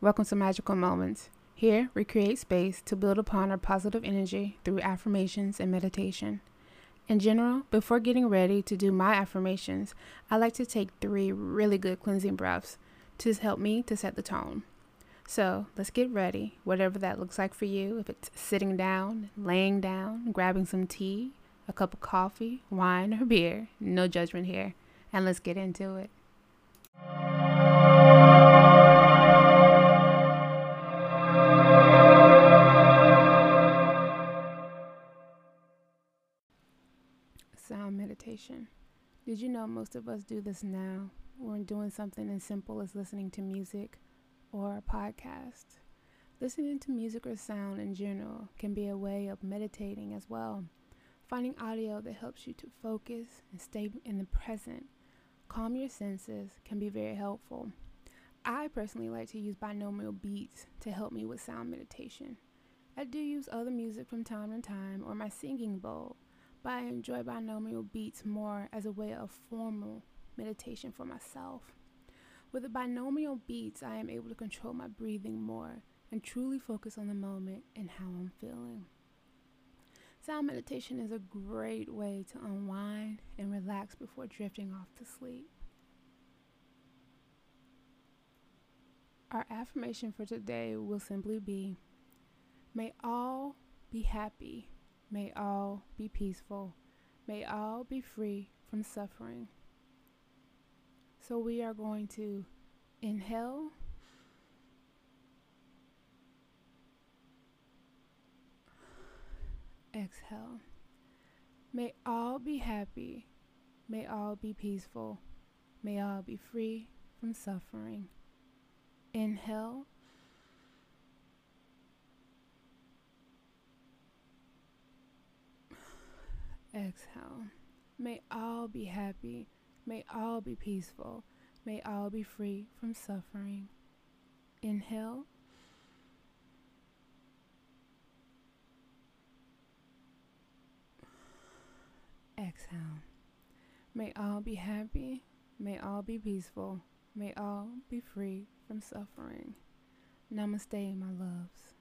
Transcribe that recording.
welcome to Magical Moments. Here, we create space to build upon our positive energy through affirmations and meditation. In general, before getting ready to do my affirmations, I like to take three really good cleansing breaths to help me to set the tone. So let's get ready, whatever that looks like for you. If it's sitting down, laying down, grabbing some tea, a cup of coffee, wine, or beer, no judgment here. And let's get into it. Sound meditation. Did you know most of us do this now? We're doing something as simple as listening to music or a podcast. Listening to music or sound in general can be a way of meditating as well. Finding audio that helps you to focus and stay in the present, calm your senses, can be very helpful. I personally like to use binaural beats to help me with sound meditation. I do use other music from time to time or my singing bowl but I enjoy binaural beats more as a way of formal meditation for myself. With the binaural beats, I am able to control my breathing more and truly focus on the moment and how I'm feeling. Sound meditation is a great way to unwind and relax before drifting off to sleep. Our affirmation for today will simply be May all be happy May all be peaceful. May all be free from suffering. So we are going to inhale. Exhale. May all be happy. May all be peaceful. May all be free from suffering. Inhale. Exhale. May all be happy. May all be peaceful. May all be free from suffering. Inhale. Exhale. May all be happy. May all be peaceful. May all be free from suffering. Namaste, my loves.